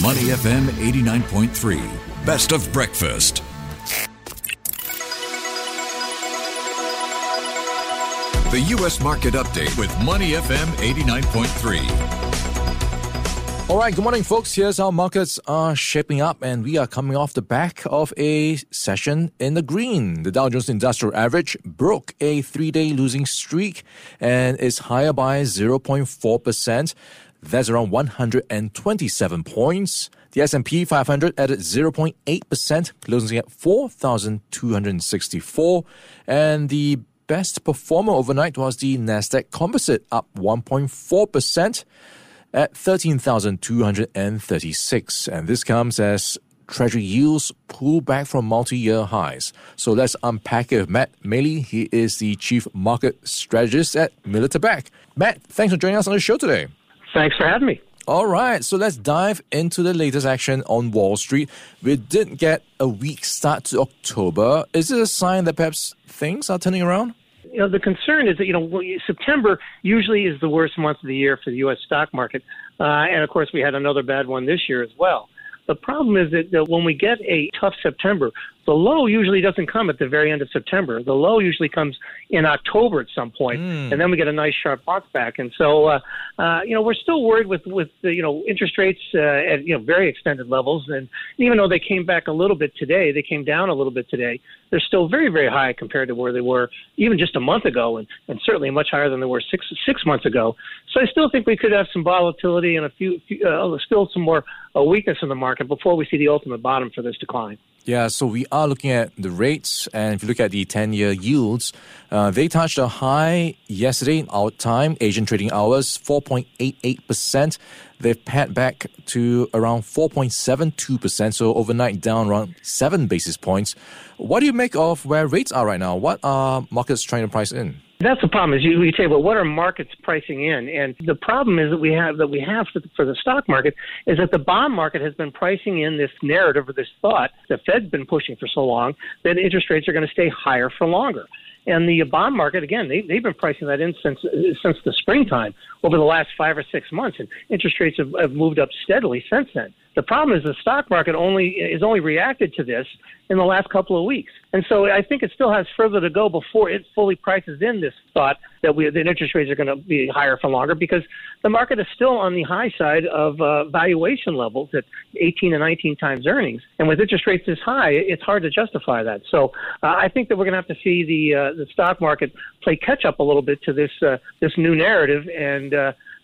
Money FM 89.3. Best of breakfast. The U.S. Market Update with Money FM 89.3. All right, good morning, folks. Here's how markets are shaping up, and we are coming off the back of a session in the green. The Dow Jones Industrial Average broke a three day losing streak and is higher by 0.4%. That's around 127 points. The S&P 500 added 0.8%, closing at 4,264. And the best performer overnight was the Nasdaq Composite, up 1.4% at 13,236. And this comes as Treasury yields pull back from multi-year highs. So let's unpack it with Matt Maley. He is the Chief Market Strategist at Miller Tabak. Matt, thanks for joining us on the show today. Thanks for having me. All right, so let's dive into the latest action on Wall Street. We did get a weak start to October. Is it a sign that perhaps things are turning around? You know, the concern is that, you know, September usually is the worst month of the year for the U.S. stock market. Uh, and of course, we had another bad one this year as well. The problem is that, that when we get a tough September, the low usually doesn't come at the very end of September. The low usually comes in October at some point, mm. and then we get a nice sharp bounce back. And so, uh, uh, you know, we're still worried with with you know interest rates uh, at you know very extended levels, and even though they came back a little bit today, they came down a little bit today. They're still very very high compared to where they were even just a month ago, and, and certainly much higher than they were six six months ago. So I still think we could have some volatility and a few, few uh, still some more uh, weakness in the market before we see the ultimate bottom for this decline. Yeah, so we are looking at the rates, and if you look at the 10 year yields, uh, they touched a high yesterday, in our time, Asian trading hours, 4.88%. They've pared back to around 4.72%, so overnight down around 7 basis points. What do you make of where rates are right now? What are markets trying to price in? That's the problem. Is you, you say, well, what are markets pricing in? And the problem is that we have that we have for the, for the stock market is that the bond market has been pricing in this narrative or this thought the Fed's been pushing for so long that interest rates are going to stay higher for longer. And the bond market, again, they, they've been pricing that in since since the springtime over the last five or six months, and interest rates have, have moved up steadily since then. The problem is the stock market only is only reacted to this in the last couple of weeks. And so I think it still has further to go before it fully prices in this thought that we, that interest rates are going to be higher for longer because the market is still on the high side of uh, valuation levels at 18 and 19 times earnings. And with interest rates this high, it's hard to justify that. So uh, I think that we're going to have to see the uh, the stock market play catch up a little bit to this uh, this new narrative and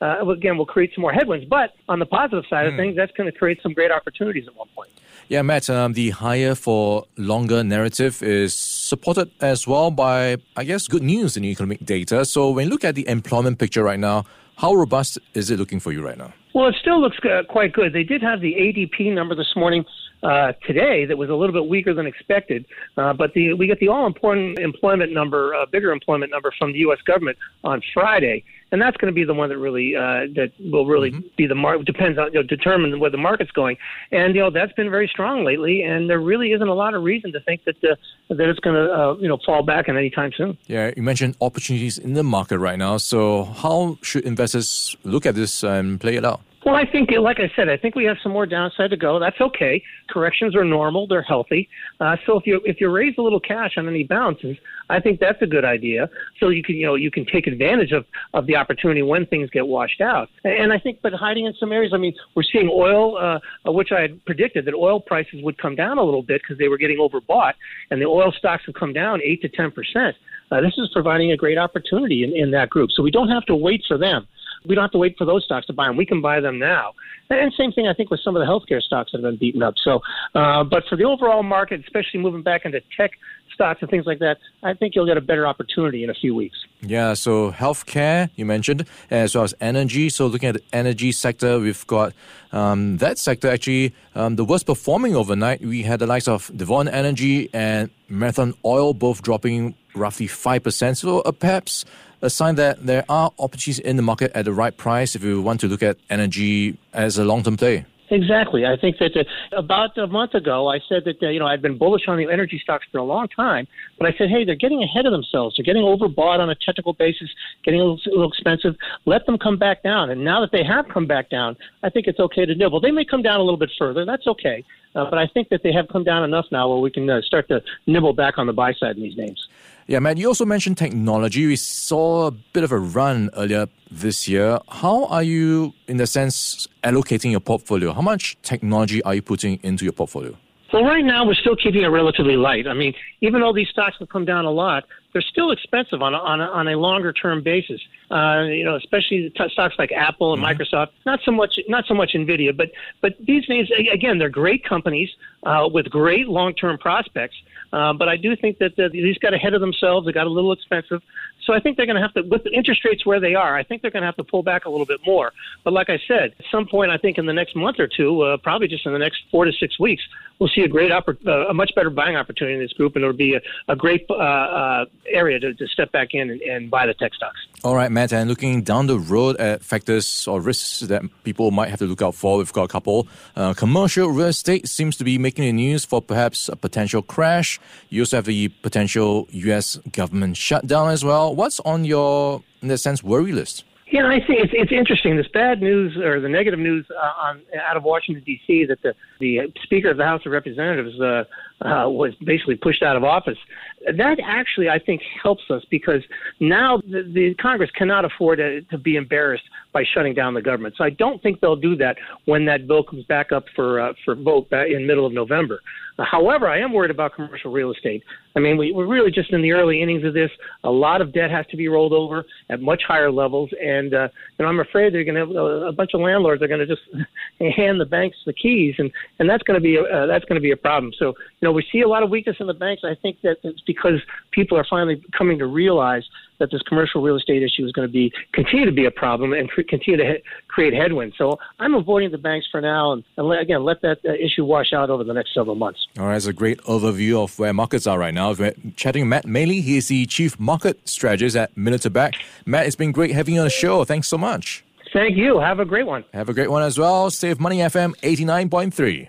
uh, again, will create some more headwinds. But on the positive side mm. of hmm. things, that's going to create some great opportunities at one point. Yeah, Matt, um, the higher for longer narrative is supported as well by, I guess, good news in economic data. So when you look at the employment picture right now, how robust is it looking for you right now? Well, it still looks uh, quite good. They did have the ADP number this morning uh, today that was a little bit weaker than expected, uh, but the, we get the all important employment number, uh, bigger employment number from the U.S. government on Friday, and that's going to be the one that really uh, that will really mm-hmm. be the market depends on you know, determine where the market's going, and you know that's been very strong lately, and there really isn't a lot of reason to think that uh, that it's going to uh, you know fall back in any time soon. Yeah, you mentioned opportunities in the market right now, so how should investors look at this and play it out? Well, I think, like I said, I think we have some more downside to go. That's okay. Corrections are normal; they're healthy. Uh, so if you if you raise a little cash on any bounces, I think that's a good idea. So you can you know you can take advantage of of the opportunity when things get washed out. And I think, but hiding in some areas, I mean, we're seeing oil, uh, which I had predicted that oil prices would come down a little bit because they were getting overbought, and the oil stocks have come down eight to ten percent. Uh, this is providing a great opportunity in, in that group. So we don't have to wait for them we don't have to wait for those stocks to buy them. We can buy them now. And same thing, I think, with some of the healthcare stocks that have been beaten up. So, uh, but for the overall market, especially moving back into tech stocks and things like that, I think you'll get a better opportunity in a few weeks. Yeah, so healthcare, you mentioned, as well as energy. So looking at the energy sector, we've got um, that sector actually um, the worst performing overnight. We had the likes of Devon Energy and Marathon Oil both dropping roughly 5%. So perhaps a sign that there are opportunities in the market at the right price if you want to look at energy as a long term play. Exactly. I think that uh, about a month ago, I said that uh, you know I've been bullish on the energy stocks for a long time, but I said, hey, they're getting ahead of themselves. They're getting overbought on a technical basis, getting a little, a little expensive. Let them come back down. And now that they have come back down, I think it's okay to nibble. They may come down a little bit further. That's okay. Uh, but I think that they have come down enough now where we can uh, start to nibble back on the buy side in these names. Yeah, Matt, you also mentioned technology. We saw a bit of a run earlier this year. How are you, in the sense, allocating your portfolio? How much technology are you putting into your portfolio? Well, right now we're still keeping it relatively light. I mean, even though these stocks have come down a lot, they're still expensive on a, on a, on a longer term basis. Uh, you know, especially t- stocks like Apple and mm-hmm. Microsoft. Not so much not so much Nvidia, but but these names again, they're great companies uh, with great long term prospects. Uh, but I do think that the, these got ahead of themselves. They got a little expensive. So I think they're going to have to, with the interest rates where they are, I think they're going to have to pull back a little bit more. But like I said, at some point, I think in the next month or two, uh, probably just in the next four to six weeks, we'll see a great, oppor- uh, a much better buying opportunity in this group, and it'll be a, a great uh, uh, area to, to, step back in and, and buy the tech stocks. All right, Matt, and looking down the road at factors or risks that people might have to look out for, we've got a couple. Uh, commercial real estate seems to be making the news for perhaps a potential crash. You also have the potential U.S. government shutdown as well. What's on your, in that sense, worry list? Yeah, I think it's, it's interesting. This bad news or the negative news uh, on out of Washington D.C. that the the Speaker of the House of Representatives uh, uh, was basically pushed out of office. That actually, I think, helps us because now the, the Congress cannot afford to, to be embarrassed by shutting down the government. So I don't think they'll do that when that bill comes back up for uh, for vote in middle of November. However, I am worried about commercial real estate. I mean, we, we're really just in the early innings of this. A lot of debt has to be rolled over at much higher levels, and uh, I'm afraid they're going to a, bunch of landlords are going to just hand the banks the keys, and and that's going to be a, uh, that's going to be a problem. So you we see a lot of weakness in the banks. I think that it's because people are finally coming to realize that this commercial real estate issue is going to be continue to be a problem and continue to he- create headwinds. So I'm avoiding the banks for now, and, and let, again, let that uh, issue wash out over the next several months. All right, that's a great overview of where markets are right now. We're chatting Matt Maley. He is the chief market strategist at Miller Tabak. Matt, it's been great having you on the show. Thanks so much. Thank you. Have a great one. Have a great one as well. Save Money FM 89.3.